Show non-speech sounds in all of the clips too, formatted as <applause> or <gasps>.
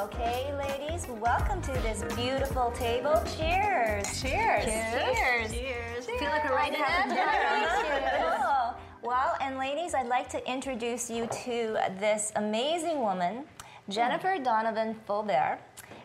Okay, ladies, welcome to this beautiful table. Cheers. Cheers. Cheers. Cheers. Feel like we're right have dinner. Cool. Well, and ladies, I'd like to introduce you to this amazing woman, Jennifer Donovan Faubert.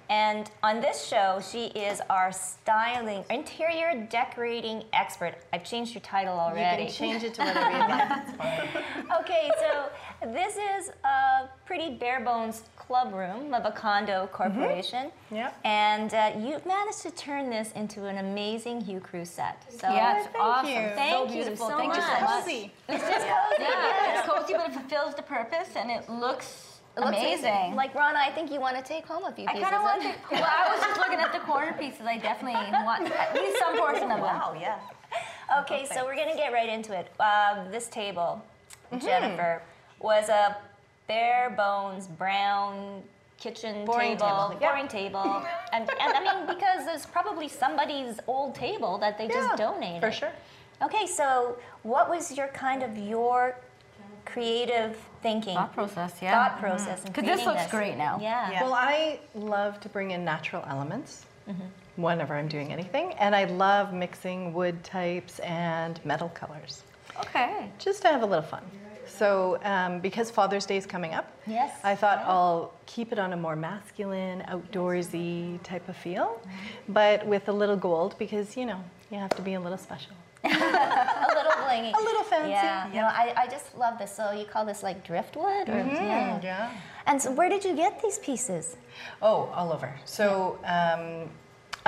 And on this show, she is our styling, interior decorating expert. I've changed your title already. You can change it to whatever you like. <laughs> okay, so this is a pretty bare bones club room of a condo corporation. Mm-hmm. Yep. And uh, you've managed to turn this into an amazing Hue Crew set. So Yeah, it's thank awesome. you. Thank so you so Thank you so much. much. Cozy. it's just cozy. Yeah, it's cozy, but it fulfills the purpose, and it looks It looks amazing. Like Rana, I think you want to take home a few I pieces. kind of want to. Well, I was just looking at the corner pieces. I definitely want at least some portion of them. <laughs> Wow, yeah. Okay, so we're gonna get right into it. Um, this table, Mm-hmm. Jennifer, was a bare bones brown kitchen Boring table, table, yeah. boring table, and, and I mean because it's probably somebody's old table that they just Yeah, donated. For sure. Okay, so what was your kind of your creative thinking, Thought process, yeah. thought process, in Because this creating looks great now. Yeah. Well, I love to bring in natural elements Mm-hmm. whenever I'm doing anything, and I love mixing wood types and metal colors, Okay. just to have a little fun. So, um, because Father's Day is coming up, Yes. I thought I'll keep it on a more masculine, outdoorsy type of feel, but with a little gold because you know you have to be a little special. <laughs> a little blingy. A little fancy. Yeah. No, I, I just love this. So you call this like driftwood? Or, yeah. Yeah. And so where did you get these pieces? Oh, all over. So um,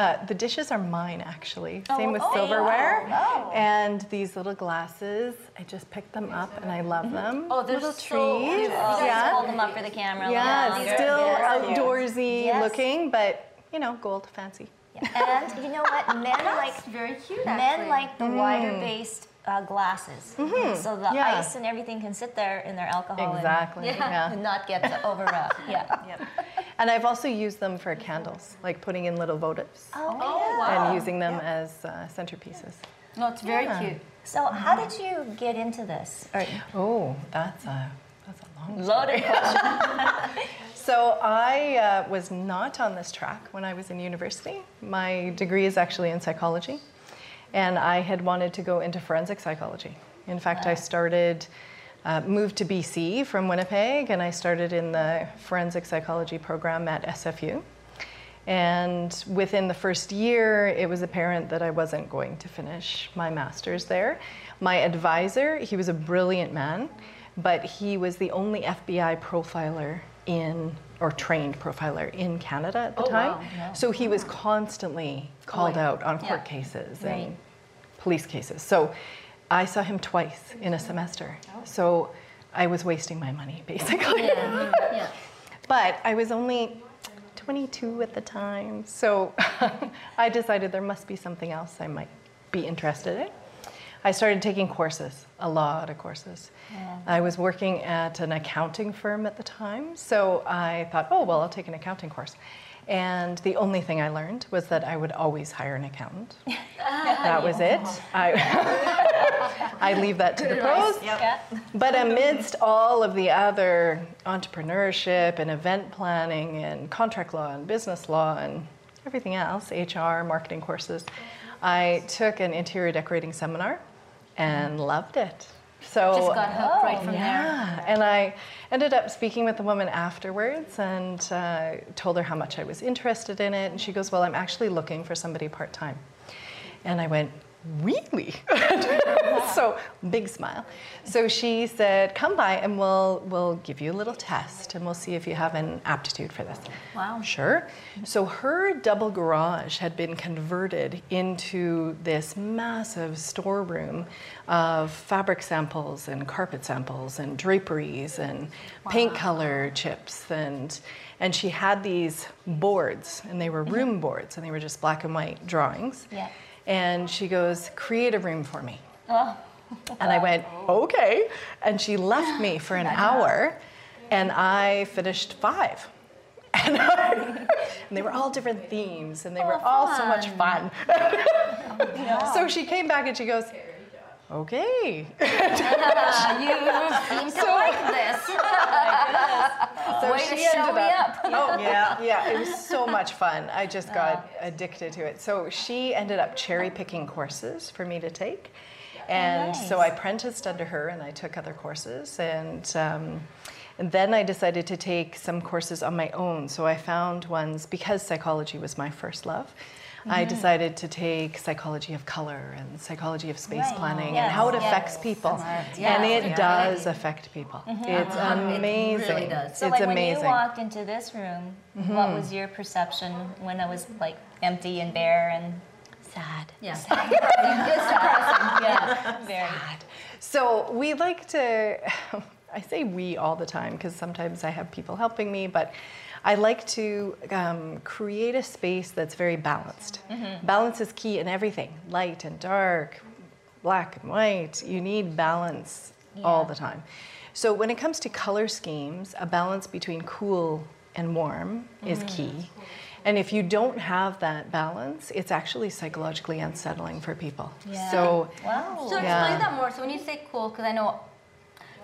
uh, the dishes are mine actually. Same with oh, silverware. wow. Oh. And these little glasses, I just picked them up and I love them. Oh, they're little so trees. cute. You guys yeah. hold them up for the camera. Yeah, longer. still Yeah. outdoorsy Yes. looking, but you know, gold fancy. And you know what? <laughs> Men like very cute, men actually. like the wider based uh, glasses, so the Mm-hmm. Yeah. ice and everything can sit there in their alcohol and- Exactly. <laughs> Yeah. and not get overwrought. Yeah. <laughs> And I've also used them for candles, like putting in little votives Oh, Oh, wow. and using them as uh, centerpieces. No, it's very Yeah. cute. So how did you get into this? Oh, that's a that's a long Loaded <laughs> question. So I uh, was not on this track when I was in university. My degree is actually in psychology, and I had wanted to go into forensic psychology. In fact, I started, uh, moved to BC from Winnipeg, and I started in the forensic psychology program at SFU. And within the first year, it was apparent that I wasn't going to finish my master's there. My advisor, he was a brilliant man, but he was the only FBI profiler in, or trained profiler in Canada at the Oh, time. wow. Yeah. So he was constantly called yeah. out on court Yeah. cases Right. and police cases. So I saw him twice in a semester. Oh. So I was wasting my money, <laughs> basically. yeah. <laughs> But I was only 22 at the time, so <laughs> I decided there must be something else I might be interested in. I started taking courses, a lot of courses. I was working at an accounting firm at the time, so I thought, oh, well, I'll take an accounting course. And the only thing I learned was that I would always hire an accountant. <laughs> that ah, was it. I, <laughs> I leave that to the pros. Yeah. But amidst all of the other entrepreneurship and event planning and contract law and business law and everything else, HR, marketing courses, I took an interior decorating seminar and loved it. So Just got hooked right from there. yeah, and I ended up speaking with the woman afterwards and uh, told her how much I was interested in it. And she goes, Well, I'm actually looking for somebody part time. And I went, Really? <laughs> so big smile. So she said, Come by and we'll, we'll give you a little test and we'll see if you have an aptitude for this. Wow. Sure. So her double garage had been converted into this massive storeroom of fabric samples and carpet samples and draperies and paint color chips and and she had these boards and they were mm-hmm. room boards and they were just black and white drawings. Yeah. And she goes, "Create a room for me." Oh. And I went, okay. And she left me for an <gasps> hour, and I finished five. <laughs> And, I- and they were all different themes, and they were oh, all so much fun. <laughs> so she came back and she goes, okay. <laughs> You seem to like this. Oh So Way to she show ended me up. up. Oh <laughs> yeah, yeah. It was so much fun. I just got addicted to it. So she ended up cherry picking courses for me to take, and so I apprenticed under her, and I took other courses, and. Um, and then I decided to take some courses on my own. So I found ones because psychology was my first love. I decided to take psychology of color and psychology of space Right. planning Yes, and how it yes. affects people. Yeah. And it Yeah. does affect people. Mm-hmm. It's uh-huh. amazing. really does. So it's like amazing. when you walked into this room, what was mm-hmm. your perception when it was like empty and bare and sad? Yeah. <laughs> <laughs> Yeah, very. So we like to, <laughs> I say we all the time because sometimes I have people helping me, but I like to um, create a space that's very balanced. Balance is key in everything light and dark, black and white. You need balance all the time. So when it comes to color schemes, a balance between cool and warm is key. And if you don't have that balance, it's actually psychologically unsettling for people. Yeah. So Wow. So explain Yeah. that more. So when you say cool, because I know.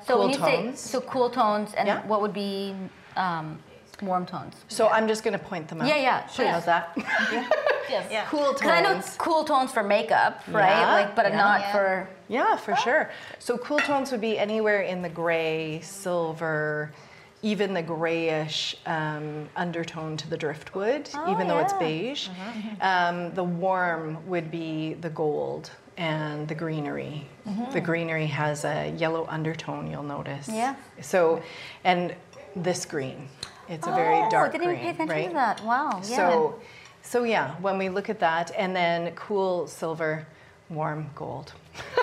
So Cool when you tones. say so cool tones, and Yeah. what would be um, warm tones? So I'm just going to point them out. Yeah, yeah, sure. How's that? <laughs> Yeah. cool tones. Because I know cool tones for makeup, right? Yeah, like, but yeah. not Yeah. for. Yeah, for sure. So cool tones would be anywhere in the gray, silver, even the grayish um, undertone to the driftwood, even though it's yeah. beige. Um, the warm would be the gold and the greenery. Mm-hmm. The greenery has a yellow undertone, you'll notice. Yeah. So, and this green, it's a very oh, dark I didn't green, even pay attention right? to that. Wow. Yeah. So, so yeah, when we look at that, and then cool silver, warm gold.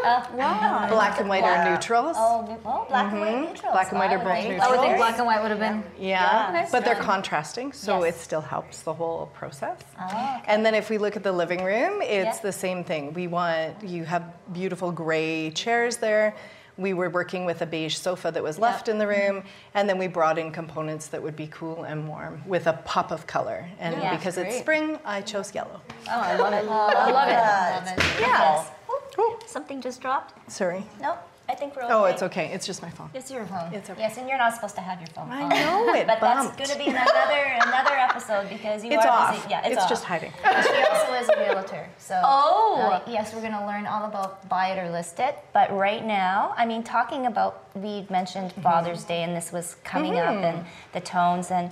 Uh, wow. <laughs> Black and white are neutrals. Oh, well, black and white mm-hmm. neutrals. Black and white are both oh, like neutrals. I would think black and white would have been. Yeah, nice but they're contrasting, so Yes. it still helps the whole process. Oh, okay. And then if we look at the living room, it's Yeah. the same thing. We want you have beautiful gray chairs there. We were working with a beige sofa that was left in the room, and then we brought in components that would be cool and warm with a pop of color. And Yeah, because it's spring, I chose yellow. Oh, I love it. I love it. I <laughs> love it. Yes. Oh, Something just dropped? sorry. No, I think we're okay. Oh, it's okay. It's just my phone. It's your phone. It's okay. Yes, and you're not supposed to have your phone. I know it But that's going to be another another episode because you It's are off. busy. Yeah, it's, it's off. just hiding. She also is a realtor. So Oh. uh, yes, we're going to learn all about buy it or list it. But right now, I mean, talking about we mentioned Mm-hmm. Father's Day, and this was coming up, and the tones, and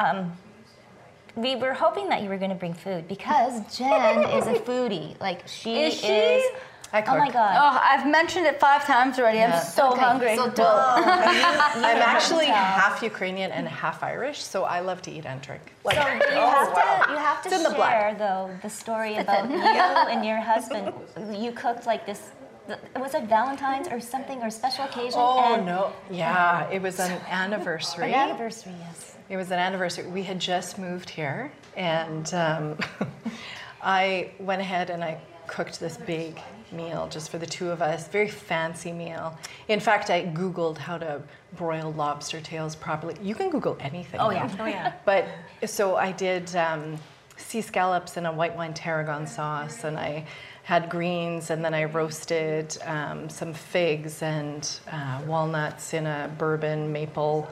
um, we were hoping that you were going to bring food because Jen is a foodie. Like she Is she? is. I Oh my. God. Oh, I've mentioned it five times already. I'm so Okay, hungry. so <laughs> I'm actually half Ukrainian and half Irish, so I love to eat and drink. Like, So you have to you have to It's in the blood. share though the story about you <laughs> and your husband. You cooked like this. Was it Valentine's or something or special occasion? oh and no, yeah, it was an anniversary. An anniversary, yes. It was an anniversary. We had just moved here, and um, <laughs> I went ahead and I cooked this big meal just for the two of us. Very fancy meal. In fact, I Googled how to broil lobster tails properly. You can Google anything. Oh, yeah. Oh yeah. But so I did um, sea scallops in a white wine tarragon sauce, and I had greens, and then I roasted um, some figs and uh, walnuts in a bourbon maple,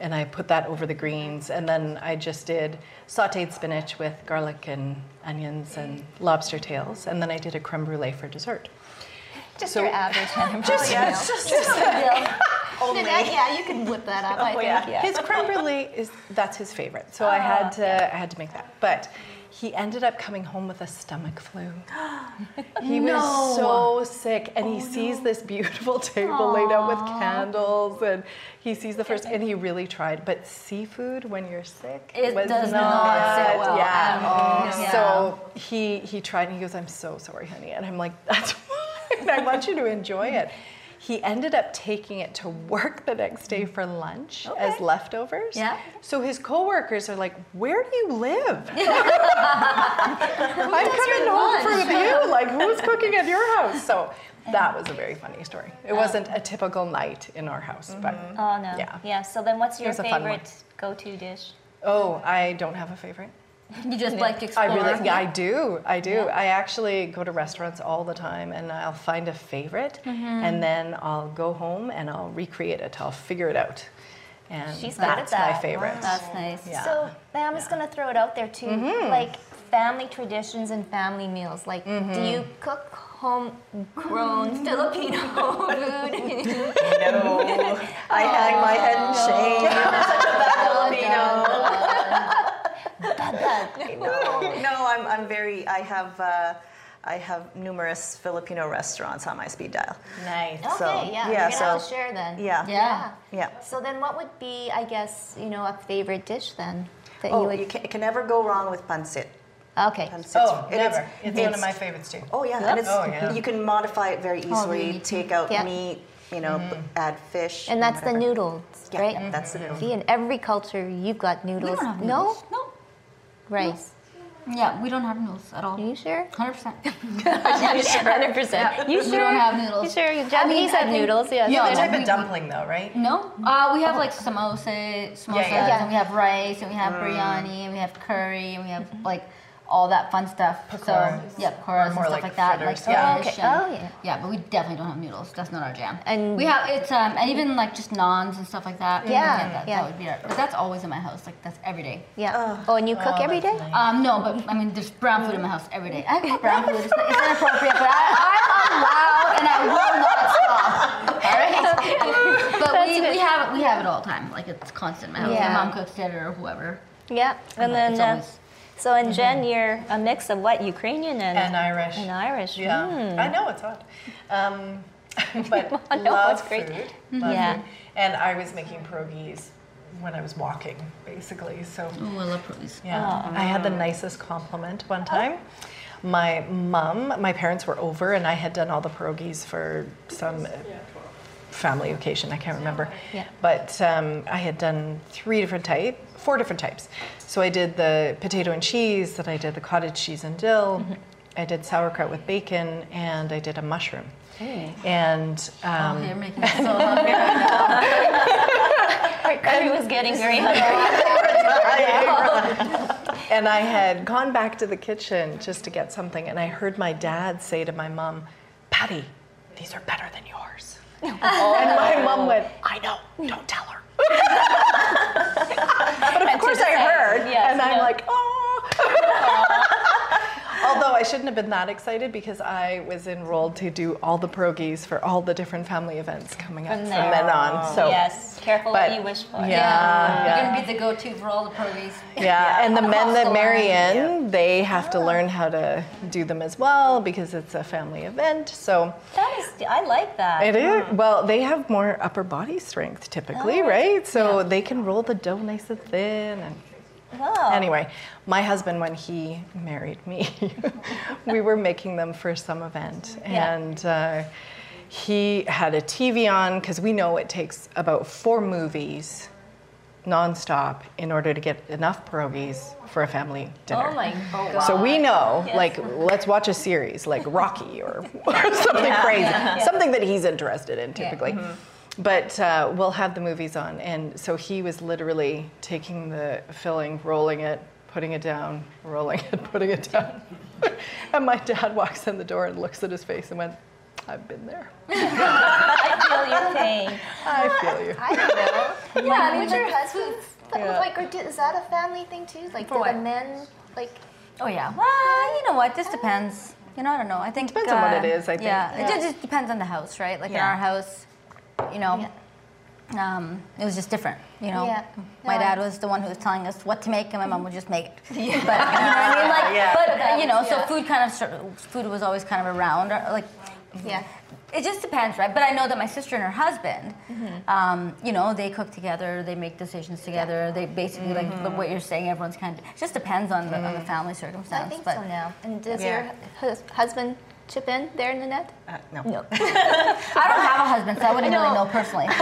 and I put that over the greens, and then I just did sautéed spinach with garlic and onions and lobster tails, and then I did a creme brulee for dessert. Just So- your average Jennifer. <laughs> Just- you know. it's just- <laughs> Only. Uh, yeah, you can whip that up. Oh, I think. Yeah. His creme brulee is that's his favorite. So I had oh, to I had to make that. But he ended up coming home with a stomach flu. <gasps> He was so sick, and he oh, sees this beautiful <laughs> table laid out with candles, and he sees the first, and he really tried. But seafood, when you're sick, It was does not, not sit well Yeah. at all. Yeah. So he he tried, and he goes, "I'm so sorry, honey," and I'm like, "That's <laughs> fine. I want you to enjoy it." He ended up taking it to work the next day for lunch as leftovers. Yeah. So his coworkers are like, "Where do you live?" <laughs> I'm coming home for you. Like, who's cooking at your house? So that was a very funny story. It oh. wasn't a typical night in our house, but mm-hmm. Oh no. Yeah. Yeah. So then, what's your was a fun one. favorite go-to dish? oh, I don't have a favorite. You just like to I really, yeah, I do. I do. I actually go to restaurants all the time, and I'll find a favorite, Mm-hmm. and then I'll go home and I'll recreate it. I'll figure it out, and She's that's my that. favorite. That's nice. Yeah. So I'm just gonna throw it out there too, like family traditions and family meals. Like, do you cook homegrown <laughs> Filipino food? No, I hang my head in <laughs> shame. <laughs> Such a bad Filipino. No, no, I'm, I'm very. I have. Uh, I have numerous Filipino restaurants on my speed dial. Nice. Okay, So, yeah, yeah, we're gonna have to so- share then. Yeah. Yeah. Yeah. So then, what would be, I guess, you know, a favorite dish then that Oh, you would? you can, you can never go wrong with pancit. okay. Pancit's- Oh, it is- never. It's, one of my favorites too. Oh yeah, and it's, Oh, yeah. you can modify it very easily. really? Take out Yeah. meat, you know, b- add fish. And that's the whatever. noodles, Yeah, right? yeah, that's the noodles. See, in every culture, you've got We noodles. don't have no noodles. No. Rice. Yeah, we don't have noodles at all. Are you sure? Hundred percent. <laughs> Hundred percent. You sure? We don't have noodles. You sure? Japanese I have think- noodles. Yeah. Yeah, Some like type we- of dumpling though, right? No, uh, we have like samosa, samosas, Yeah, yeah. and we have rice, and we have biryani, and we have curry, and we have like all that fun stuff. Pakoras. So yeah, pakoras and stuff like like, that, like yeah. fish Okay. and- Oh, yeah. yeah, but we definitely don't have noodles. That's not our jam. And- we have it's um and even like just naans and stuff like that. Yeah, that, yeah. That would be our, but that's always in my house. Like that's every day. Yeah. Oh, and you cook every day? Um, no, but I mean, there's brown food in my house every day. I cook brown food. It's, it's inappropriate, but I, I'm loud and I will not stop. All right. <laughs> But we, we have we have it all the time. Like it's constant in my house. Yeah. My mom cooks it or whoever. Yeah. And But then, it's uh, always- so in Jen, you're a mix of what? Ukrainian and And Irish. And Irish. Yeah, Hmm. I know it's odd, um, <laughs> <laughs> but I know, love it's great. food. Love Yeah. food. And I was making pierogies when I was walking, basically. So Oh, I love produce. yeah, I had the nicest compliment one time. My mom, my parents were over, and I had done all the pierogies for some family occasion. I can't remember. Yeah. But um, I had done three different type, four different types. So I did the potato and cheese, That I did the cottage cheese and dill, I did sauerkraut with bacon, and I did a mushroom. Hey. And um, Oh, you're making me so hungry right now. <laughs> Curry was getting very <laughs> hungry. <laughs> And I had gone back to the kitchen just to get something, and I heard my dad say to my mom, Patty, these are better than yours. And my mom oh. went, I know, don't tell her. but of course I heard, yes, and I'm yeah. like, oh. Although I shouldn't have been that excited because I was enrolled to do all the pierogies for all the different family events coming up From from, then on. So yes. Careful but- what you wish for. Yeah, yeah. You're gonna be the go-to for all the produce. Yeah, and the men that the marry line. in, they have to learn how to do them as well because it's a family event. So That is, I like that. it is. Mm. Well, they have more upper body strength typically, Oh, right? So they can roll the dough nice and thin. And Wow. anyway, my husband, when he married me, <laughs> we were making them for some event, Yeah. and. Uh, he had a TV on because we know it takes about four movies nonstop in order to get enough pierogies for a family dinner. Oh my god. So we know, like, let's watch a series like Rocky or, <laughs> or something crazy, something that he's interested in typically. But uh, we'll have the movies on, and so he was literally taking the filling, rolling it, putting it down, rolling it, <laughs> putting it down. <laughs> and my dad walks in the door and looks at his face and went, "I've been there. <laughs> I feel your pain. I feel you." I don't know. Yeah, I mean, Would your like- husband, Yeah. like, or do, is that a family thing too? Like, For do the men, like, Oh yeah. Well, you know what? This depends. You know, I don't know. I think Depends on what uh, it is, I think. Yeah, Yeah. it just depends on the house, right? Like in our house, you know, um, it was just different. You know, Yeah. my No, dad was the one who was telling us what to make, and my mom would just make it. <laughs> But you know what I mean? Like, <laughs> Yeah. but you know, so food kind of food was always kind of around. or, Like, Yeah. it just depends, right? But I know that my sister and her husband, Mm-hmm. um, you know, they cook together, they make decisions together. They basically like what you're saying. Everyone's kind of it just depends on the, on the family I circumstance. think but so now. And does Yeah. your hus- husband chip in there in the net? Uh, no. No. <laughs> I don't have a husband, so I wouldn't really know personally. <laughs>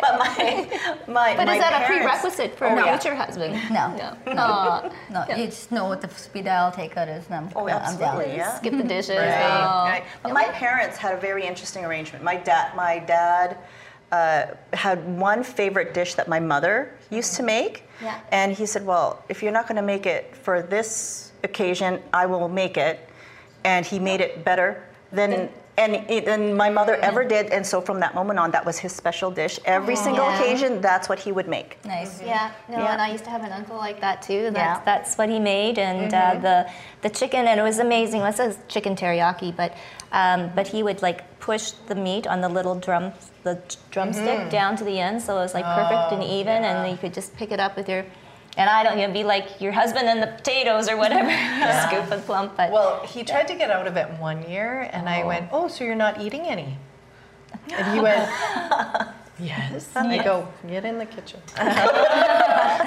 But my my But my is that a prerequisite for Oh, a yeah. future husband? No, No. Aw. no, you just know what the speed dial takeout is, and I'm, Oh, I'm down. absolutely, yeah. Skip the dishes. Right, Oh. right. But my parents had a very interesting arrangement. My dad, my dad uh, had one favorite dish that my mother used to make, Yeah. and he said, "Well, if you're not going to make it for this occasion, I will make it." And he made it better than. And, than my mother ever did, and so from that moment on, that was his special dish. Every single Yeah. occasion, that's what he would make. Nice. Yeah, no, Yeah. and I used to have an uncle like that too. That's, Yeah. that's what he made, and uh, the the chicken, and it was amazing. It was chicken teriyaki, but um, but he would like push the meat on the little drum, the drumstick down to the end, so it was like perfect and even, and you could just pick it up with your. And I don't, you know, be like your husband and the potatoes or whatever, <laughs> <laughs> scoop and plump. But Well, he tried to get out of it one year, and I oh. went, "Oh, so you're not eating any?" And he <laughs> went, "Yes." and I go, "Get in the kitchen.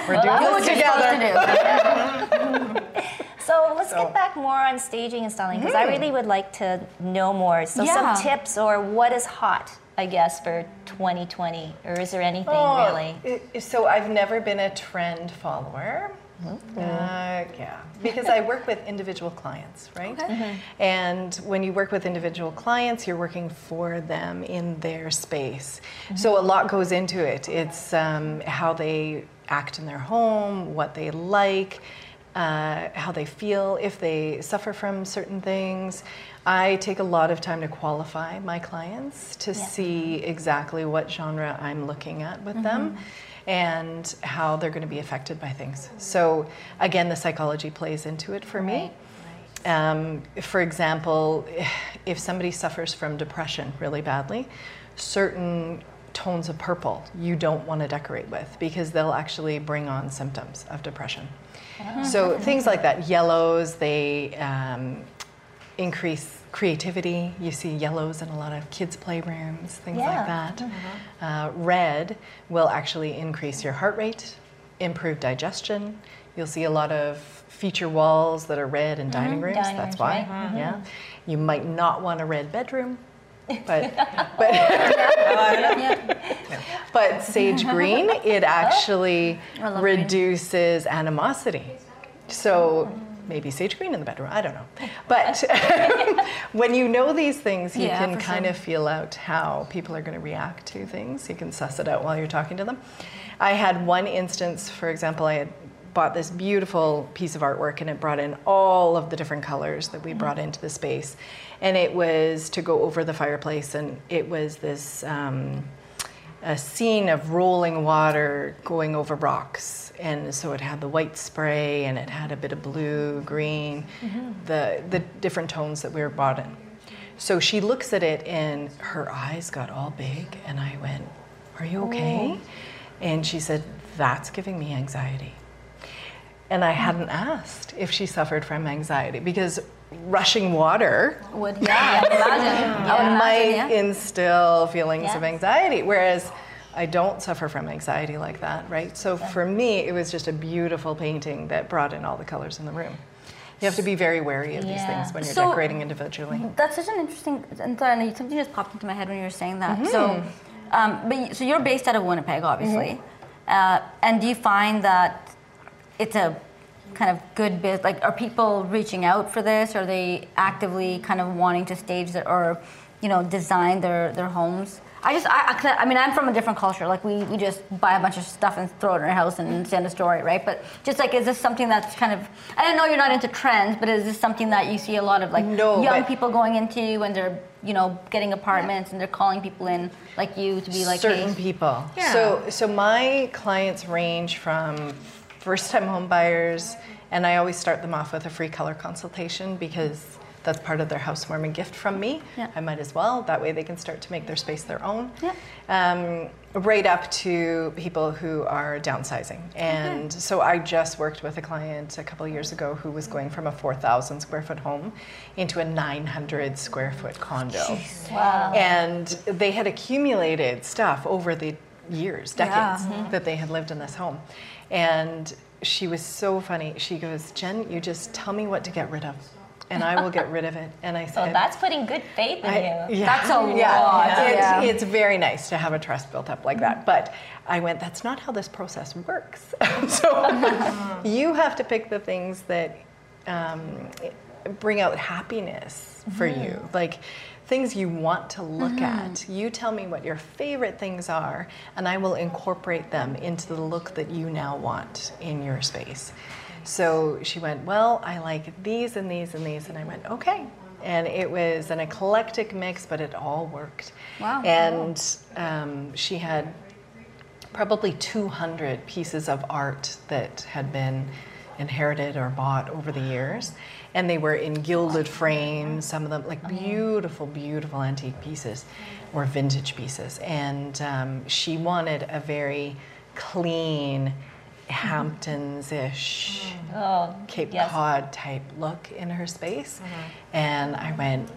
We're doing Do this what you're supposed together." So let's So- get back more on staging and styling because I hmm. really would like to know more. So Yeah. some tips or what is hot, I guess, for 2020, or is there anything Oh, really? i- So I've never been a trend follower. Uh, yeah, because I work with individual clients, right? And when you work with individual clients, you're working for them in their space. So a lot goes into it. It's um, how they act in their home, what they like, uh, how they feel, if they suffer from certain things. I take a lot of time to qualify my clients to see exactly what genre I'm looking at with them and how they're going to be affected by things. So, again, the psychology plays into it for me. Um, for example, if somebody suffers from depression really badly, certain tones of purple you don't want to decorate with because they'll actually bring on symptoms of depression. So things like that, yellows, they um, increase creativity. You see yellows in a lot of kids' playrooms, things Yeah. like that. Uh, red will actually increase your heart rate, improve digestion. You'll see a lot of feature walls that are red in dining rooms. Dining That's rooms, why. right. Yeah. You might not want a red bedroom, but <laughs> but oh, but sage green it actually love green. reduces animosity. So maybe sage green in the bedroom. I don't know. But <laughs> when you know these things, you Yeah, can kind sure. of feel out how people are going to react to things. You can suss it out while you're talking to them. I had one instance, for example, I had bought this beautiful piece of artwork and it brought in all of the different colors that we Mm-hmm. brought into the space. And it was to go over the fireplace, and it was this. Um, a scene of rolling water going over rocks. And so it had the white spray and it had a bit of blue, green, the, the different tones that we were brought in. So she looks at it and her eyes got all big. And I went, Are you okay? And she said, That's giving me anxiety. And I hadn't asked if she suffered from anxiety because rushing water Would <laughs> yeah. I <laughs> might yeah. instill feelings of anxiety, whereas I don't suffer from anxiety like that, right? So for me, it was just a beautiful painting that brought in all the colors in the room. You have to be very wary of these things when you're So- decorating individually. That's such an interesting. And something just popped into my head when you were saying that. Mm-hmm. So, um, but so you're based out of Winnipeg, obviously, Mm-hmm. uh, and do you find that it's a kind of good bit? Like, are people reaching out for this? Are they actively kind of wanting to stage their or, you know, design their their homes? I just, I, I, 'cause I mean, I'm from a different culture. Like, we, we just buy a bunch of stuff and throw it in our house and send a story, right? But just like, is this something that's kind of, I don't know you're not into trends, but is this something that you see a lot of like No, young but- people going into when they're, you know, getting apartments and they're calling people in like you to be like, certain hey, people. So, so my clients range from first-time home buyers, and I always start them off with a free color consultation because that's part of their housewarming gift from me. Yeah. I might as well. That way they can start to make their space their own. Yeah. Um, right up to people who are downsizing. And so I just worked with a client a couple of years ago who was going from a 4,000 square foot home into a 900 square foot condo. Wow. And they had accumulated stuff over the years, decades, mm-hmm. that they had lived in this home. And she was so funny. She goes, Jen, you just tell me what to get rid of, and I will get rid of it. And I So <laughs> oh, said, that's putting good faith in I- you. <laughs> yeah. That's a <laughs> Yeah. lot. It's, Yeah. it's very nice to have a trust built up like that. Mm-hmm. But I went, that's not how this process works. so mm-hmm. you have to pick the things that um, bring out happiness for you. Like things you want to look at. You tell me what your favorite things are, and I will incorporate them into the look that you now want in your space. So she went, Well, I like these and these and these. And I went, Okay. And it was an eclectic mix, but it all worked. Wow. And um, she had probably 200 pieces of art that had been inherited or bought over the years. And they were in gilded frames, some of them like beautiful, beautiful antique pieces or vintage pieces. And um, she wanted a very clean, Hamptons ish. Oh, Cape yes. Cod type look in her space. And I went,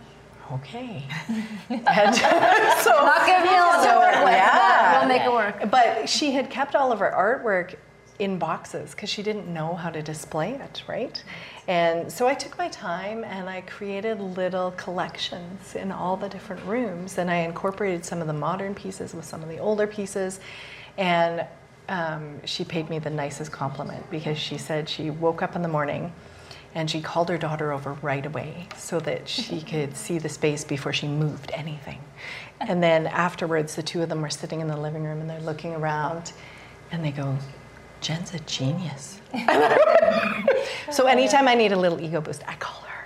okay. <laughs> and so, Not giving you a lot to So, yeah. we'll make it work. but she had kept all of her artwork in boxes because she didn't know how to display it, right? And so I took my time and I created little collections in all the different rooms and I incorporated some of the modern pieces with some of the older pieces. And um, she paid me the nicest compliment because she said she woke up in the morning and she called her daughter over right away so that she <laughs> could see the space before she moved anything. And then afterwards, the two of them were sitting in the living room and they're looking around and they go, Jen's a genius. <laughs> so anytime I need a little ego boost, I call her.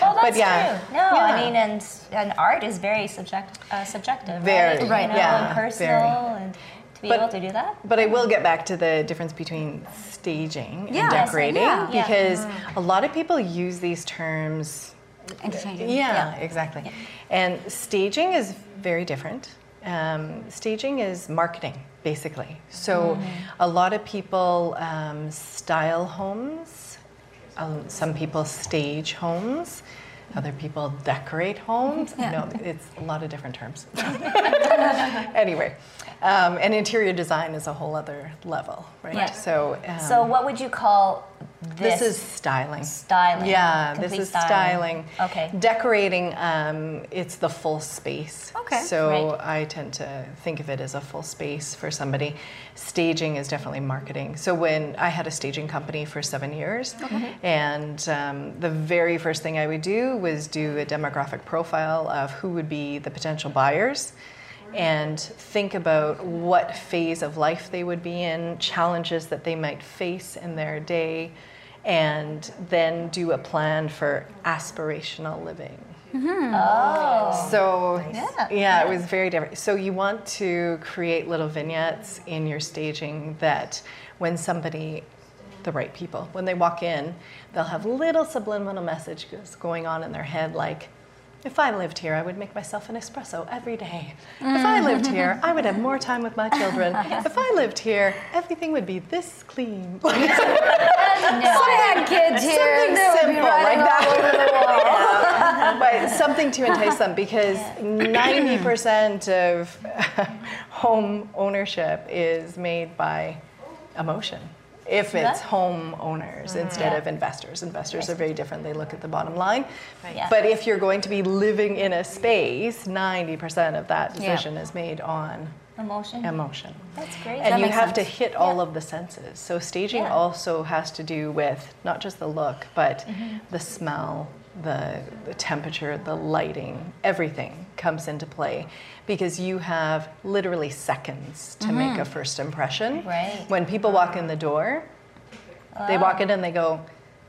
Well, that's yeah. true. No, Yeah. I mean, and and art is very subject, uh, subjective, Very, right? Right. You know, yeah, and personal, very. and to be But- able to do that. But I will get back to the difference between staging Yeah. and decorating yeah. Yeah. because a lot of people use these terms Interchangeable. Yeah, exactly. And staging is very different. Um, staging is marketing, basically. So a lot of people um, style homes. Um, some people stage homes. Other people decorate homes. Yeah. No, it's a lot of different terms. <laughs> anyway, um, and interior design is a whole other level, right? Yeah. So, um, So, what would you call this? this is styling. styling. Yeah, this is styling. Okay. Decorating, um, it's the full space. Okay. So Right. I tend to think of it as a full space for somebody. Staging is definitely marketing. So when I had a staging company for seven years, and um, the very first thing I would do was do a demographic profile of who would be the potential buyers and think about what phase of life they would be in, challenges that they might face in their day, and then do a plan for aspirational living. Mm-hmm. Oh. So Yeah. yeah, it was very different. So you want to create little vignettes in your staging that when somebody the right people when they walk in, they'll have little subliminal messages going on in their head like if I lived here, I would make myself an espresso every day. If I lived here, I would have more time with my children. <laughs> If I lived here, everything would be this clean. <laughs> I had kids here. Something they would be simple like the <laughs> but something to entice them because 90% of home ownership is made by emotion. If it's Yeah. home owners instead Yeah. of investors, investors are very different. They look at the bottom line. Yeah. But if you're going to be living in a space, 90% of that Yeah. decision is made on Emotion. emotion. That's great. And you makes have to sense. hit all of the senses. So staging Yeah. also has to do with not just the look, but Mm-hmm. the smell, the, the temperature, the lighting, everything comes into play because you have literally seconds to make a first impression. Mm-hmm. Right. When people walk in the door, they walk in and they go,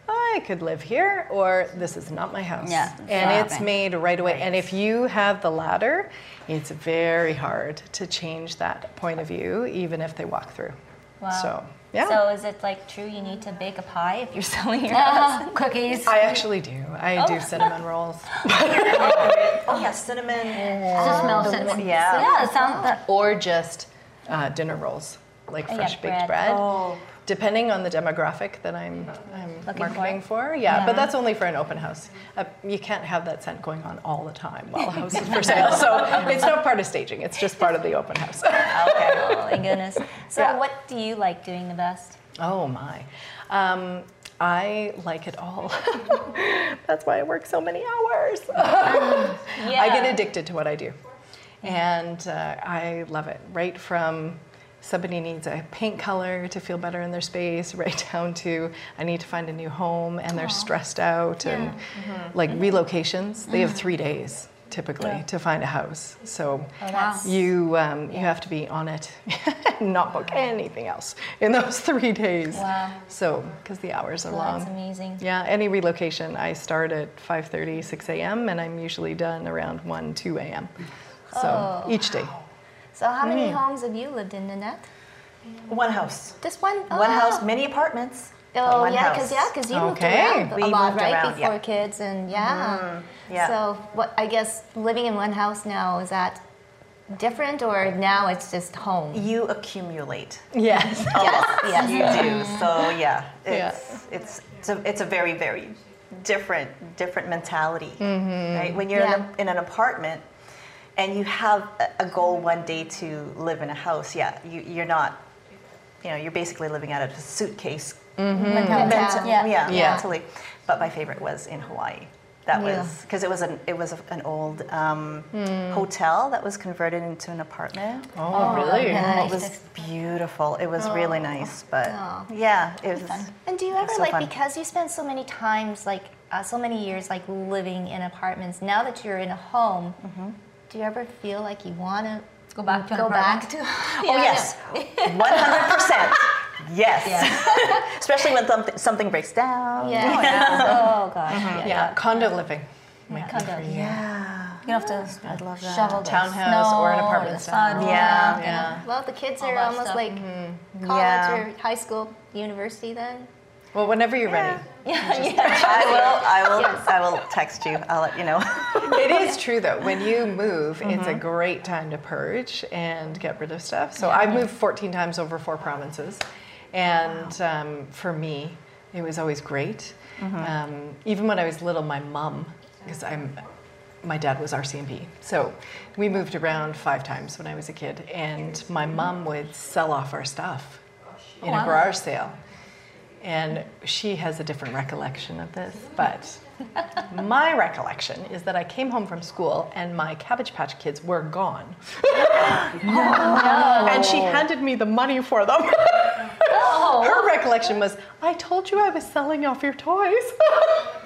I could live here, or this is not my house. Yeah, and it's made right away. And if you have the latter, it's very hard to change that point of view, even if they walk through. Wow. So Yeah. So is it like true you need to bake a pie if you're <laughs> selling your house? Uh, cookies. I actually do. I do cinnamon rolls. <laughs> Oh yeah, cinnamon. Just smell cinnamon. Yeah. Yeah, it sounds or just uh, dinner rolls, like yeah, fresh baked bread. bread. Oh. Depending on the demographic that I'm, I'm marketing for? for, yeah, Yeah. but that's only for an open house. Uh, you can't have that scent going on all the time while <laughs> a house is for sale. So it's not part of staging; it's just part of the open house. Okay. Oh my goodness. So Yeah. what do you like doing the best? oh my, um, I like it all. <laughs> that's why I work so many hours. <laughs> I get addicted to what I do. And uh, I love it. Right from somebody needs a paint color to feel better in their space, <laughs> right down to I need to find a new home and they're stressed out and mm-hmm. like mm-hmm. relocations. They have mm-hmm. three days typically to find a house. So oh, that's- you um, you have to be on it, <laughs> and not book anything else in those <laughs> three days. Wow. So because the hours are Well, long. that's amazing. Yeah, any relocation, I start at 5:30, 6 a.m. and I'm usually done around 1, 2 a.m. So Oh. each day. So how many Hmm. homes have you lived in, Nanette? One house. Just one. One Oh. house, many apartments. but Oh one yeah, because yeah, because you moved Okay. around a We lot, moved right? around, Before yeah. kids and yeah. yeah. So what? I guess living in one house now is that different, or now it's just home? You accumulate. Yes. <laughs> Yes, yes. You do. So yeah, Yeah. it's it's it's a, it's a very very different different mentality, right? When you're in, a, in an apartment and you have a- a goal one day to live in a house, yeah, you, you're not, you know, you're basically living out of a suitcase. Mentality. Menta- Yeah. yeah, Yeah. mentally. But my favorite was in Hawaii. That Yeah. was because it was an it was a, an old um, hotel that was converted into an apartment. Oh, really? yeah. It was beautiful. It was really nice, but Oh. yeah, it was. Fun. And do you ever so like fun. because you spent so many times like uh, so many years like living in apartments? Now that you're in a home, Mm-hmm. Do you ever feel like you want to Go back to go back apartment? to? <laughs> Oh yes, <laughs> one hundred percent. Yes, <laughs> especially when something something breaks down. Yeah. Oh gosh. Mm-hmm. Yeah, condo living. Might be Condo. for you. Yeah. You have to I'd love that. shovel the Townhouse or an apartment the style. Yeah. Yeah. Well, the kids All are almost stuff. like Mm-hmm. college Yeah. or high school, university then. Well, whenever you're ready. <laughs> Yeah, yeah. <laughs> I will. I will. I will text you. I'll let you know. <laughs> It is true though. When you move, it's a Mm-hmm. great time to purge and get rid of stuff. So I've moved 14 times over four provinces, and um, for me, it was always great. Mm-hmm. Um, even when I was little, my mom, because I'm, my dad was RCMP, so we moved around five times when I was a kid, and my mom would sell off our stuff in a garage sale. And she has a different recollection of this, but my recollection is that I came home from school and my Cabbage Patch Kids were gone. <gasps> And she handed me the money for them. <laughs> Oh. Her recollection was, I told you I was selling off your toys. <laughs>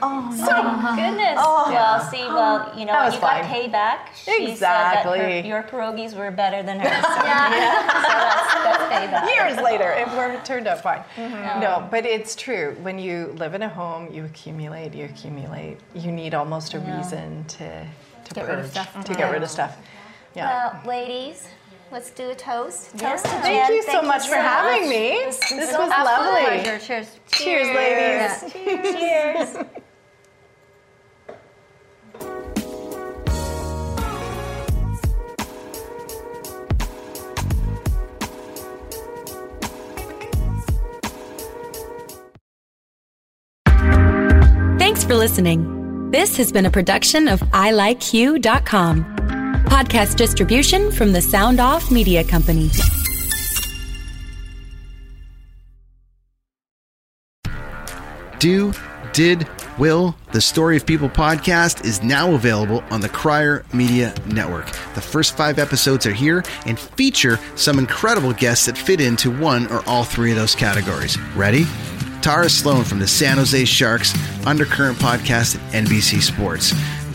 Oh my uh-huh. goodness. Oh. Well, see, well, you know, That was you got fine. payback. She said that her, Exactly. your pierogies were better than hers. <laughs> So, yeah. so that's, that's. Years later, it, were, it turned out fine. Mm-hmm. No, but it's true. When you live in a home, you accumulate, you accumulate. You need almost a reason to, to Get purge, rid of stuff. to get rid of mm-hmm. stuff. Yeah. Well, ladies, let's do a toast. Toast to Thank Jen. you so much for having me. This was lovely. Pleasure. Cheers. Cheers, ladies. <laughs> Cheers. Thanks for listening. This has been a production of ilikeyou.com. Podcast distribution from the Sound Off Media Company. Do, Did, Will, the Story of People podcast is now available on the Crier Media Network. The first five episodes are here and feature some incredible guests that fit into one or all three of those categories. Ready? Tara Sloan from the San Jose Sharks, Undercurrent podcast at NBC Sports.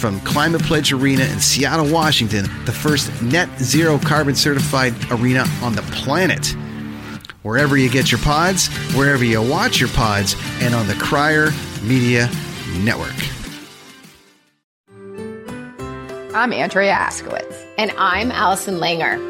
from Climate Pledge Arena in Seattle, Washington, the first net zero carbon certified arena on the planet. Wherever you get your pods, wherever you watch your pods, and on the Crier Media Network. I'm Andrea Askowitz. And I'm Allison Langer.